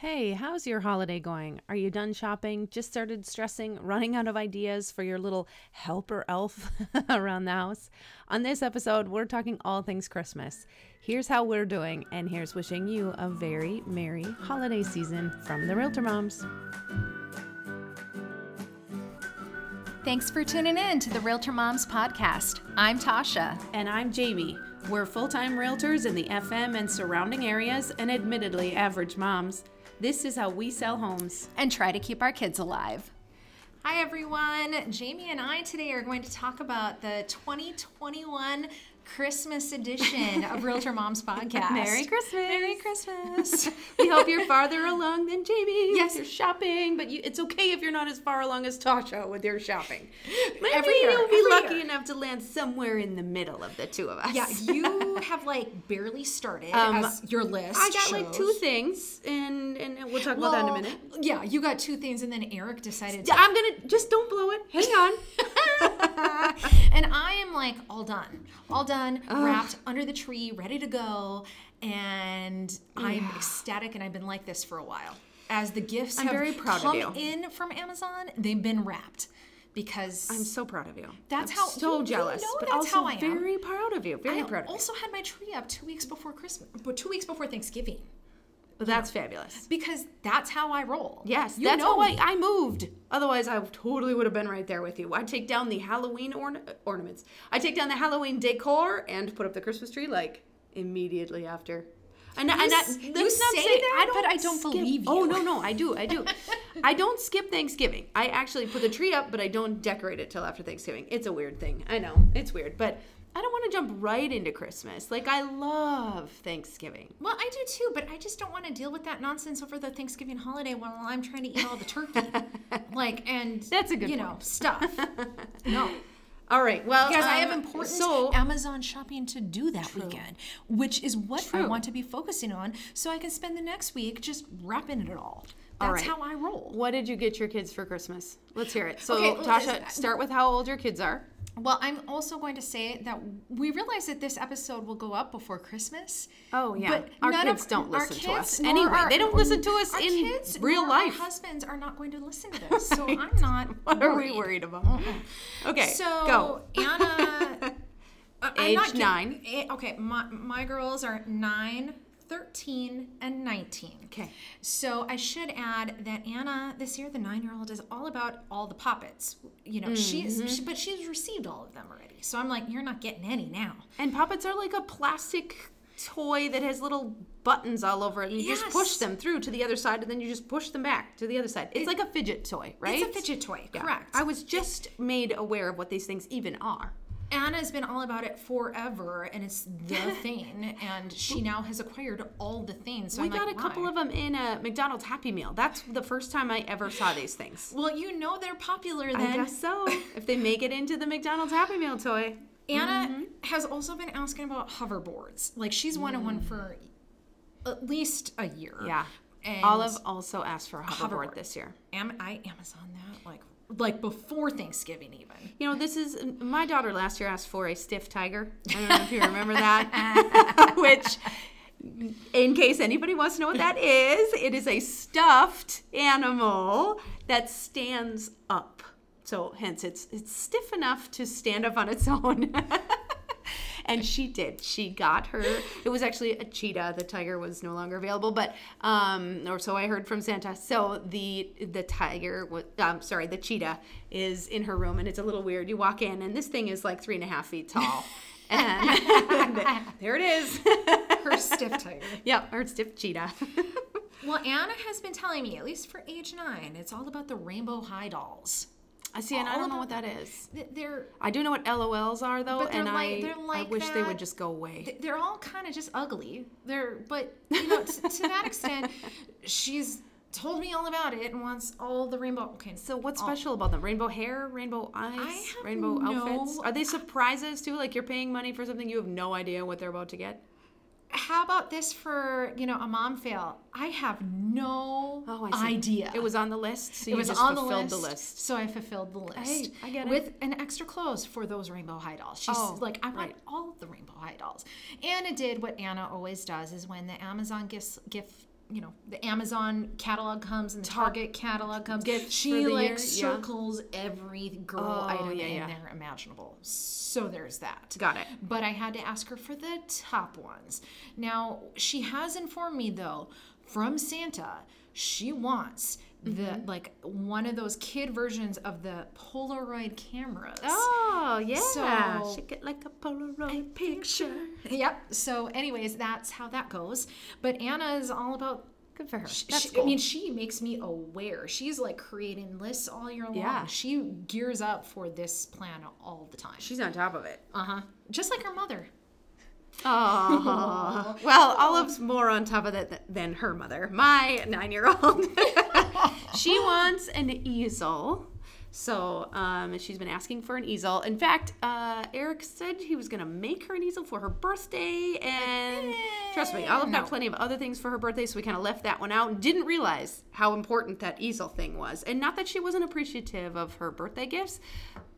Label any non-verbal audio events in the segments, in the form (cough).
Hey, how's your holiday going? Are you done shopping? Just started stressing, (laughs) running out of ideas for your little helper elf (laughs) around the house? On this episode, we're talking all things Christmas. Here's how we're doing, and here's wishing you a very merry holiday season from the Realtor Moms. Thanks for tuning in to the Realtor Moms podcast. I'm Tasha. And I'm Jamie. We're full time realtors in the FM and surrounding areas, and admittedly average moms. This is how we sell homes. and try to keep our kids alive. Hi, everyone. Jamie and I today are going to talk about the 2021 Christmas edition of (laughs) Realtor Moms podcast. Merry Christmas. Merry Christmas. (laughs) We hope you're farther along than Jamie. Yes. with your shopping, but you, it's okay if you're not as far along as Tasha with your shopping. Maybe Every year, you'll be every lucky year. enough to land somewhere in the middle of the two of us. yeah, you (laughs) have like barely started Um, your list. I got like two things, and and we'll talk about that in a minute. Yeah, you got two things, and then Eric decided to I'm gonna just don't blow it. Hang on. (laughs) (laughs) and I am like all done, all done, wrapped under the tree, ready to go, and I'm ecstatic, and I've been like this for a while. As the gifts I'm have very proud of come you. in from Amazon, they've been wrapped because I'm so proud of you. That's I'm how- so you- you jealous, know but that's also how I very proud of you. Very I proud of also had my tree up two weeks before Christmas, but two weeks before Thanksgiving, you. But that's fabulous. because that's how I roll. Yes, you that's know how I. I moved. Otherwise, I totally would have been right there with you. I take down the Halloween orna- ornaments. I take down the Halloween decor and put up the Christmas tree like immediately after. And, and s- that, you not say say that, but I don't skip- believe oh, you. Oh no, no, I do, I do. (laughs) I don't skip Thanksgiving. I actually put the tree up, but I don't decorate it till after Thanksgiving. It's a weird thing. I know it's weird, but I don't want to jump right into Christmas. Like I love Thanksgiving. Well, I do too, but I just don't want to deal with that nonsense over the Thanksgiving holiday while I'm trying to eat all the turkey. (laughs) like, and That's a good you know stuff. (laughs) No, All right, well, because I have um, important So Amazon shopping to do that weekend, which is what I want to be focusing on, so I can spend the next week just wrapping it all. All That's right. how I roll. What did you get your kids for Christmas? Let's hear it. So, Okay, Tasha, start with how old your kids are. Well, I'm also going to say that we realize that this episode will go up before Christmas. Oh, yeah. But Our kids of, don't listen to us. Anyway, our- they don't listen to us in kids real life. Our husbands are not going to listen to (laughs) this, so I'm not. (laughs) What are we worried about? (laughs) Okay, So go. Anna, I'm Age not kidding. nine. Okay, my, my girls are 9, 13, and 19. Okay. So I should add that Anna this year, the nine-year-old, is all about all the Pop Its. You know, she's Mm-hmm. she, but she's received all of them already. So I'm like, you're not getting any now. And Pop Its are like a plastic toy that has little buttons all over it. And you just push them through to the other side, and then you just push them back to the other side. It's like a fidget toy, right? It's a fidget toy, Yeah. correct? I was just made aware of what these things even are. Anna's been all about it forever, and it's the (laughs) thing. And she now has acquired all the things. So we I'm got like, a couple why? of them in a McDonald's Happy Meal. That's the first time I ever saw these things. Well, you know they're popular Then I guess so. if they make it into the McDonald's Happy Meal toy. Anna Mm-hmm. has also been asking about hoverboards. Like she's wanted one for at least a year. Mm. Yeah. And Olive also asked for a hoverboard Hoverboard. this year. Am I Amazon that like like before Thanksgiving even. You know, this is my daughter last year asked for a stiff tiger. I don't know if you remember (laughs) that. (laughs) Which, in case anybody wants to know what that is, it is a stuffed animal that stands up. So, hence, it's it's stiff enough to stand up on its (laughs) own. And she did. She got her. It was actually a cheetah. The tiger was no longer available, but um, or so I heard from Santa. So the the tiger was, um, sorry, the cheetah is in her room, and it's a little weird. You walk in, and this thing is like three and a half feet tall, (laughs) and (laughs) there it is. Her stiff tiger. yep, her stiff cheetah. (laughs) Well, Anna has been telling me, at least for age nine, it's all about the rainbow high dolls. I see, and I don't know what that is. They're I do know what LOLs are though, and like- I they're I like wish they would just go away. they're all kind of just ugly. They're but you know to, to that extent, (laughs) she's told me all about it and wants all the rainbow. Okay, So what's special about them? Rainbow hair, rainbow eyes, rainbow no- outfits? Are they surprises too? Like you're paying money for something you have no idea what they're about to get? How about this for you know a mom fail? I have no Oh, I idea. It was on the list, so It you was just on the list, the list. so I fulfilled the list. Hey, I get it. With an extra clothes for those rainbow high dolls. She's Oh, like, I want right. all the rainbow high dolls. Anna did what Anna always does: is when the Amazon gifts gift you know the Amazon catalog comes and the Target catalog comes. gift she like year, yeah. circles every girl Oh, item yeah, in yeah. there imaginable. So there's that. Got it. But I had to ask her for the top ones. Now she has informed me though from Santa she wants the Mm-hmm. like one of those kid versions of the Polaroid cameras. Oh yeah. So- Shake it like a Polaroid picture. Yep. So, anyways, that's how that goes. But Anna is all about. Good for her. She, That's she- cool. I mean, she makes me aware. She's like creating lists all year long. Yeah. She gears up for this plan all the time. She's on top of it. Uh huh. Just like her mother. Oh, (laughs) well, Olive's more on top of that than her mother, my nine year old. (laughs) she wants an easel. So um, she's been asking for an easel. In fact, uh, Eric said he was going to make her an easel for her birthday. And trust me, Olive got plenty of other things for her birthday. So we kind of left that one out and didn't realize how important that easel thing was. And not that she wasn't appreciative of her birthday gifts,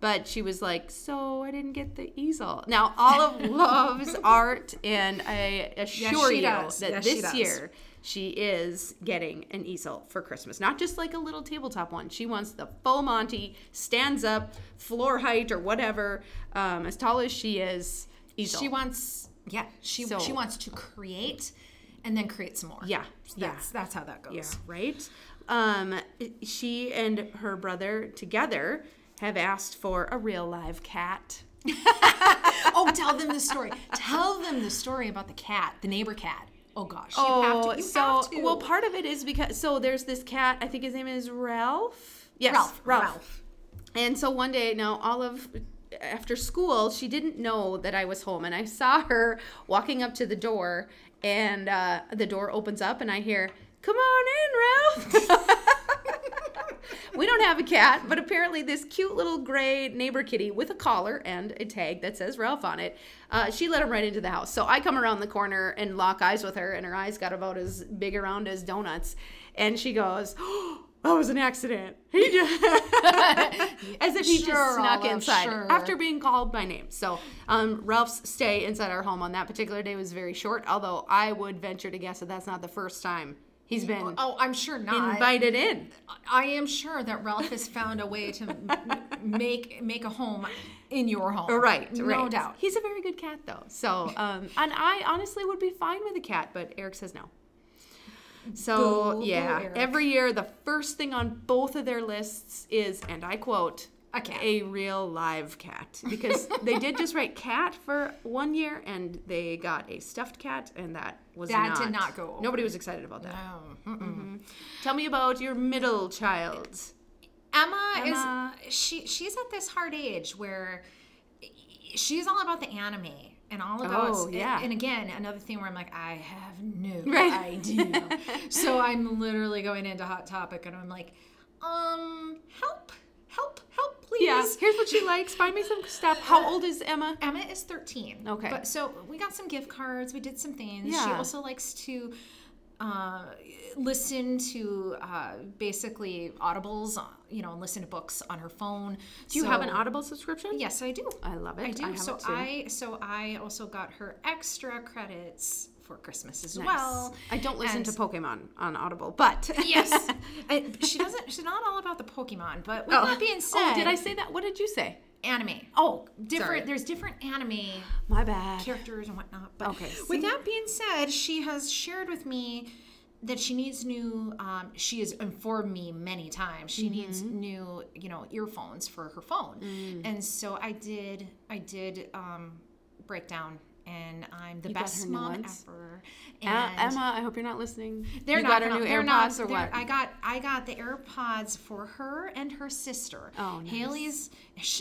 but she was like, So I didn't get the easel. Now, Olive (laughs) loves art. And I assure she you does. that Yes, this year, she is getting an easel for Christmas. Not just like a little tabletop one. She wants the full Monty, stands up, floor height or whatever, um, as tall as she is, easel. She wants, yeah, she So- she wants to create, and then create some more. yeah, yeah, That's that's how that goes. yeah, right. Um, she and her brother together have asked for a real live cat. (laughs) Oh, tell them the story. tell them the story about the cat, the neighbor cat. Oh gosh, you have to. So well, part of it is because so there's this cat. I think his name is Ralph. Yes, Ralph. Ralph. Ralph. And so one day, now Olive, after school, she didn't know that I was home, and I saw her walking up to the door, and uh, the door opens up, and I hear, "Come on in, Ralph." (laughs) we don't have a cat, but apparently this cute little gray neighbor kitty with a collar and a tag that says Ralph on it. Uh, she let him right into the house. So I come around the corner and lock eyes with her, and her eyes got about as big around as donuts, and she goes. Oh, that was an accident. (laughs) He just (laughs) as if he just snuck Olive, inside sure. after being called by name. So um, Ralph's stay inside our home on that particular day was very short. Although I would venture to guess that that's not the first time he's been Oh, I'm sure not. invited in. I am sure that Ralph has found a way to make make a home in your home. Right, no right. doubt. He's a very good cat, though. So, um, and I honestly would be fine with a cat, but Eric says no. So, Boo, yeah, every year the first thing on both of their lists is, and I quote, A cat. a real live cat. Because they did just write cat for one year and they got a stuffed cat, and that was That not. did not go over. Nobody was excited about that. No. mm-mm. Tell me about your middle child. Emma, Emma. is she she's at this hard age where she's all about the anime and all about Oh, yeah. and again another thing where I'm like I have no (laughs) Right. idea. (laughs) so I'm literally going into hot topic and I'm like um help please. Yeah, here's what she likes. Find me some stuff. How old is Emma? Emma is 13. Okay. But so we got some gift cards. We did some things. Yeah. She also likes to uh, listen to uh, basically audibles, uh, you know, and listen to books on her phone. Do you have an Audible subscription? Yes, I do. I love it. I do. I have so. I so I also got her extra credits for Christmas as Nice. well. I don't listen And- to Pokemon on Audible, but (laughs) yes, I, she doesn't. She's not all about the Pokemon. But with Oh. that being said, oh, did I say that? What did you say? anime? Oh, Different. sorry. There's different anime My bad. characters and whatnot. But Okay, see? with that being said, she has shared with me that she needs new. Um, she has informed me many times she needs Mm-hmm. new, you know, earphones for her phone, Mm. and so I did. I did um, break down, and I'm the You best mom ever. And Emma, I hope you're not listening. they're you not got her new they're AirPods not, or they're- what? I got I got the AirPods for her and her sister. Oh, nice. Haley's,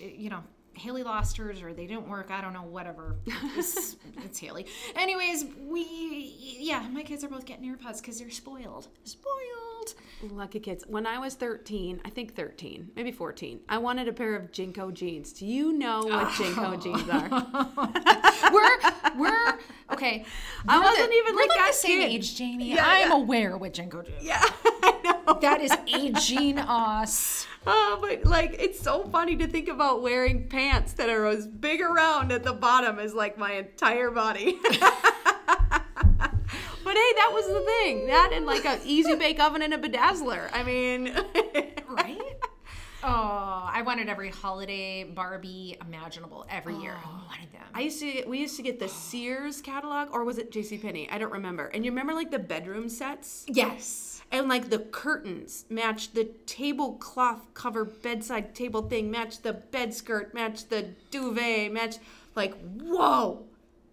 you know, Haley lost hers or they didn't work. I don't know. Whatever. (laughs) It's, it's Haley. Anyways, we yeah, my kids are both getting AirPods because they're spoiled. Spoiled. Lucky kids. When I was 13, I think 13, maybe 14, I wanted a pair of JNCO jeans. Do you know what Oh. JNCO jeans are? (laughs) We're we're okay. I we're wasn't the, even we're like that the same kid. age, Jamie. Yeah, I'm yeah. aware what JNCO jeans yeah, I. That is aging us. Oh, but like it's so funny to think about wearing pants that are as big around at the bottom as like my entire body. but (laughs) But hey, that was the thing. That and like an easy bake oven and a bedazzler. I mean, (laughs) right? Oh, I wanted every holiday Barbie imaginable every year. Oh, I wanted them. I used to we used to get the (gasps) Sears catalog or was it J.C. Penney? I don't remember. And you remember like the bedroom sets? yes. And like the curtains match the tablecloth cover bedside table thing, match the bed skirt, match the duvet, match like whoa.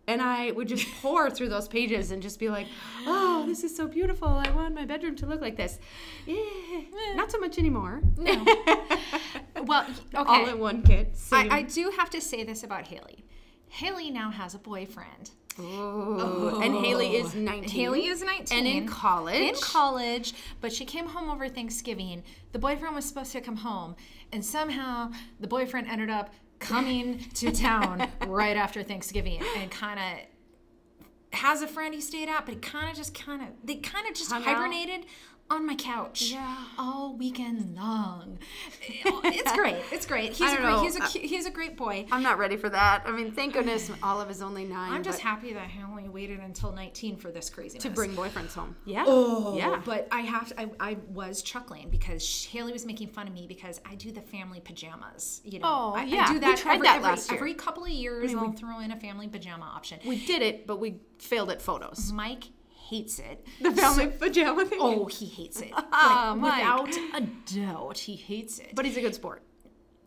And I would just (laughs) pore through those pages and just be like, "Oh, this is so beautiful! I want my bedroom to look like this." (laughs) Yeah, eh. not so much anymore. No. (laughs) well, okay. All in one kit. I, I do have to say this about Haley. Haley now has a boyfriend. Ooh. And Haley is 19. Haley is 19. And in college. In college, but she came home over Thanksgiving. The boyfriend was supposed to come home, and somehow the boyfriend ended up coming to (laughs) town right after Thanksgiving and kind of has a friend he stayed at, but he kind of just kind of, they kind of just Hung out? Hibernated on my couch Yeah. all weekend long. Eh, it's great. (laughs) It's great. He's I a don't great, know. he's a he's a great boy. I'm not ready for that. I mean, thank (sighs) goodness Olive is only 9 I'm just happy that I only waited until 19 for this craziness. to bring boyfriends home. Yeah. Oh, yeah. But I have to, I, I was chuckling because Haley was making fun of me because I do the family pajamas. You know, Oh, I, yeah. I do We that, tried every, that every, last year. every couple of years. I'll throw in a family pajama option. we did it, but we failed at photos. Mike hates it. The family pajama thing. Oh, he hates it. (laughs) Like, ah, Mike. without a doubt, he hates it. But he's a good sport.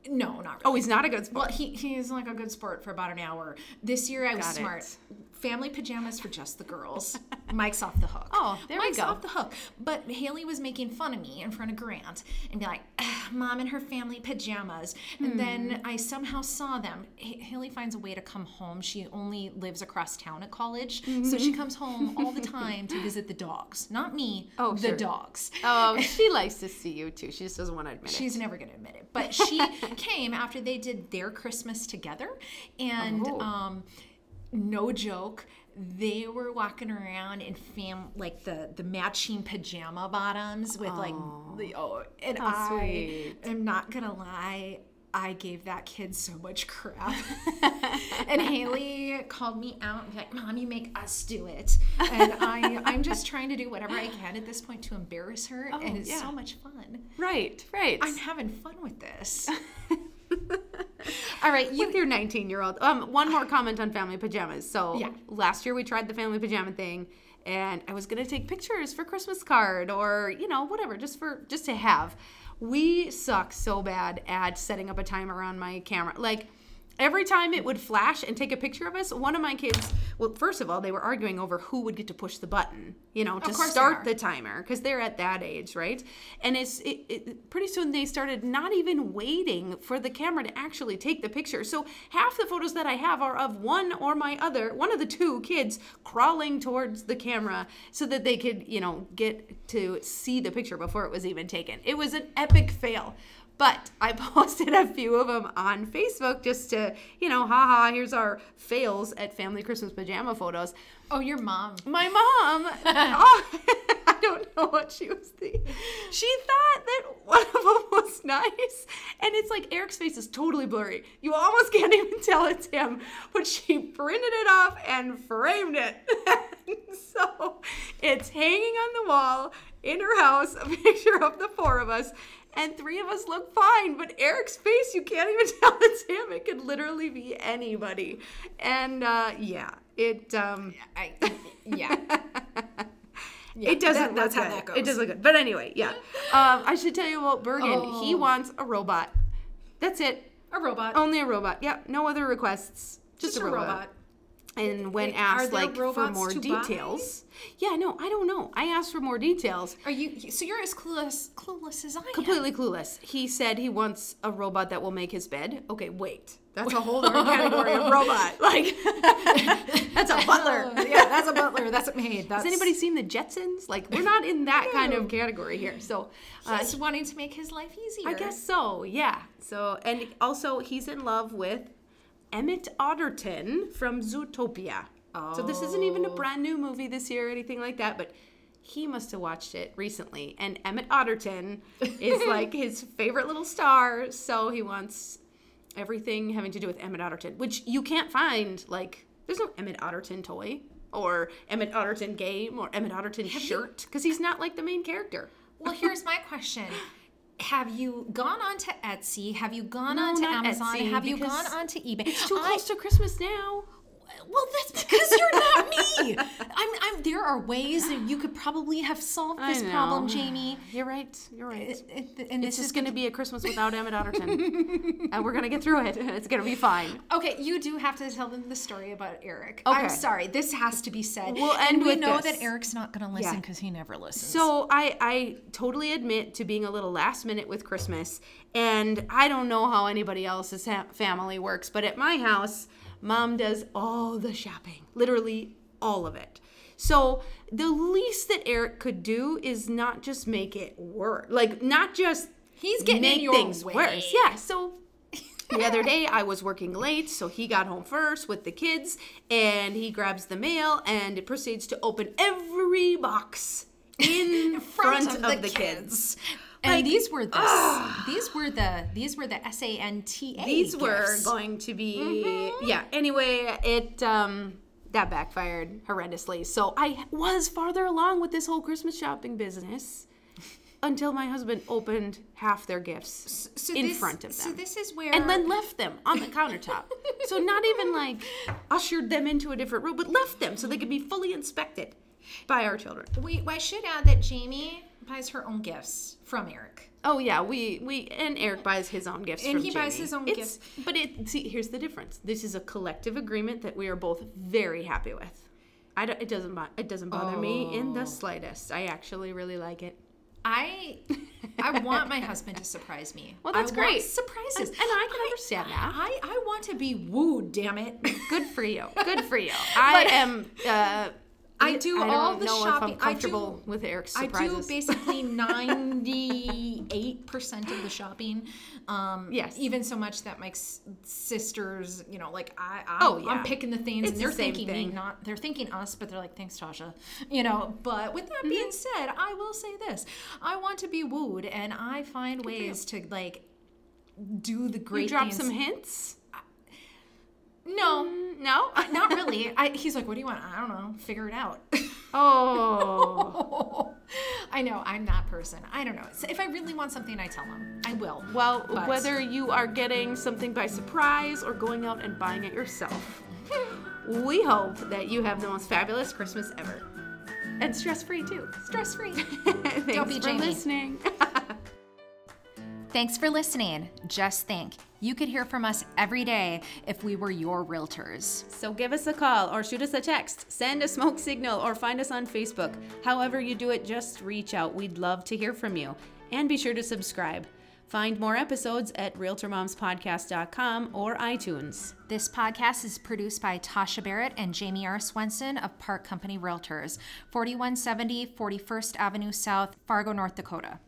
no, not really. Oh, he's not a good Well, sport. he, he is like a good sport for about an hour. This year I was Got it. smart. Family pajamas for just the girls. (laughs) Mike's off the hook. Oh, there we Mike's go. off the hook. But Haley was making fun of me in front of Grant and be like, "Ah, "Mom in her family pajamas." And then Hmm. I somehow saw them. H- Haley finds a way to come home. She only lives across town at college, so she comes home all the time to visit the dogs. Not me. Oh, the sure. dogs. oh, (laughs) she likes to see you too. She just doesn't want to admit it. She's never going to admit it. But she (laughs) came after they did their Christmas together. And Oh. um, no joke, they were walking around in fam like the the matching pajama bottoms with like the oh and I sweet. am not gonna lie. I gave that kid so much crap. (laughs) and Haley called me out and be like, Mom, you make us do it. And (laughs) I, I'm just trying to do whatever I can at this point to embarrass her. and oh, it's yeah. so much fun. right, right. I'm having fun with this. (laughs) All right, you with your 19 year old. Um, one more comment on family pajamas. So Yeah. last year we tried the family pajama thing, and I was gonna take pictures for Christmas card or you know whatever, just for just to have. We suck so bad at setting up a timer on my camera, like. Every time it would flash and take a picture of us, one of my kids, well, first of all, they were arguing over who would get to push the button, you know, to start the timer because they're at that age, right? And it's it, it, pretty soon they started not even waiting for the camera to actually take the picture. So half the photos that I have are of one or my other, one of the two kids crawling towards the camera so that they could, you know, get to see the picture before it was even taken. It was an epic fail. But I (laughs) posted a few of them on Facebook just to, you know, haha, here's our fails at family Christmas pajama photos. Oh, your mom. My mom, (laughs) oh, (laughs) I don't know what she was thinking. She thought that one of them was nice. And it's like Eric's face is totally blurry. You almost can't even tell it's him. But she printed it off and framed it. so it's hanging on the wall in her house, (laughs) a picture of the four of us. And three of us look fine, but Eric's face, you can't even (laughs) tell it's him. It could literally be anybody. And uh, yeah, it um, I, yeah. (laughs) Yeah, it doesn't that- that's how that goes. It doesn't look good. But anyway, yeah. Um, I should tell you about Bergen. He Oh. wants a robot. That's it. A robot. Only a robot. Yep. No other requests. Just, Just a, robot. And when Wait, asked like for more to buy? details, yeah, no, I don't know. I asked for more details. Are you? So you're as clueless, clueless as I am. Completely clueless. He said he wants a robot that will make his bed. Okay, wait. That's a whole other category of robot. (laughs) Like (laughs) that's a (laughs) butler. Yeah, that's a butler. That's a maid. That's Has anybody seen the Jetsons? Like we're not in that kind of category here. So uh, He's wanting to make his life easier. I guess so, yeah. So, and also he's in love with Emmitt Otterton from Zootopia. Oh. So this isn't even a Oh. brand new movie this year or anything like that, but he must have watched it recently. And Emmitt Otterton is (laughs) like his favorite little star, so he wants everything having to do with Emmitt Otterton, which you can't find. Like, there's no Emmitt Otterton toy. or Emmitt Otterton game or Emmitt Otterton shirt because he's not like the main character. Well, here's my question. Have you gone on to Etsy? Have you gone No, on to Amazon? Etsy, Have you gone on to eBay? It's too I- close to Christmas now. Well, that's because you're not me. I'm, I'm. There are ways that you could probably have solved this problem. Jamie. You're right. You're right. It- it- and it's this is just going to be a Christmas without Emmitt Otterton, (laughs) and we're going to get through it. It's going to be fine. Okay, you do have to tell them the story about Eric. Okay. I'm sorry, this has to be said. We'll and we with know this. that Eric's not going to listen Yeah. because he never listens. So I I totally admit to being a little last minute with Christmas, and I don't know how anybody else's ha- family works, but at my house, mom does all the shopping, literally all of it. So the least that Eric could do is not just make it work, like not just He's getting in make things way. worse. Yeah. So (laughs) the other day I was working late, so he got home first with the kids, and he grabs the mail and it proceeds to open every box in (laughs) front, of, the, kids. And Like, these were the these were the these were the S A N T A. These were going to be yeah. Anyway, it um that backfired horrendously. So I was farther along with this whole Christmas shopping business until my husband opened half their gifts so in this- front of them. So this is where and then left them on the countertop. so not even like ushered them into a different room, but left them so they could be fully inspected by our children. we I should add that Jamie buys her own gifts from Eric. Oh yeah, we we and Eric buys his own gifts. And he buys his own It's- But it see here's the difference. This is a collective agreement that we are both very happy with. I don't, it doesn't it doesn't bother me in Oh. the slightest. I actually really like it. I I (laughs) want my husband to surprise me. Well, that's I great. Want surprises, And- and I can understand that. I I want to be wooed. Damn it. Good for you. (laughs) Good for you. I am. Uh, I do I all the shopping. I I'm comfortable do- with Eric's surprises. I do basically (laughs) ninety-eight percent of the shopping. Um, Yes. Even so much that my sisters, you know, like I, I'm, Oh, yeah. I'm picking the things, It's and they're the same thing. me, not they're thanking us, but they're like, "Thanks, Tasha," you know. But with that being Mm-hmm. said, I will say this: I want to be wooed, and I find ways to like do the great you drop things. some hints. No. Mm, no. Not really. I, he's like, "What do you want?" I don't know. Figure it out. Oh. (laughs) I know I'm that person. I don't know. So if I really want something, I tell him. I will. Well, But- whether you are getting something by surprise or going out and buying it yourself, (laughs) we hope that you have the most fabulous Christmas ever. And stress free too. stress free. (laughs) Thanks be for Jamie. listening. Thanks for listening. Just think, you could hear from us every day if we were your realtors. so give us a call or shoot us a text, send a smoke signal, or find us on Facebook. However, you do it, just reach out. We'd love to hear from you. And be sure to subscribe. Find more episodes at RealtorMomsPodcast.com or iTunes. This podcast is produced by Tasha Barrett and Jamie R. Swenson of Park Company Realtors, 4170 41st Avenue South, Fargo, North Dakota.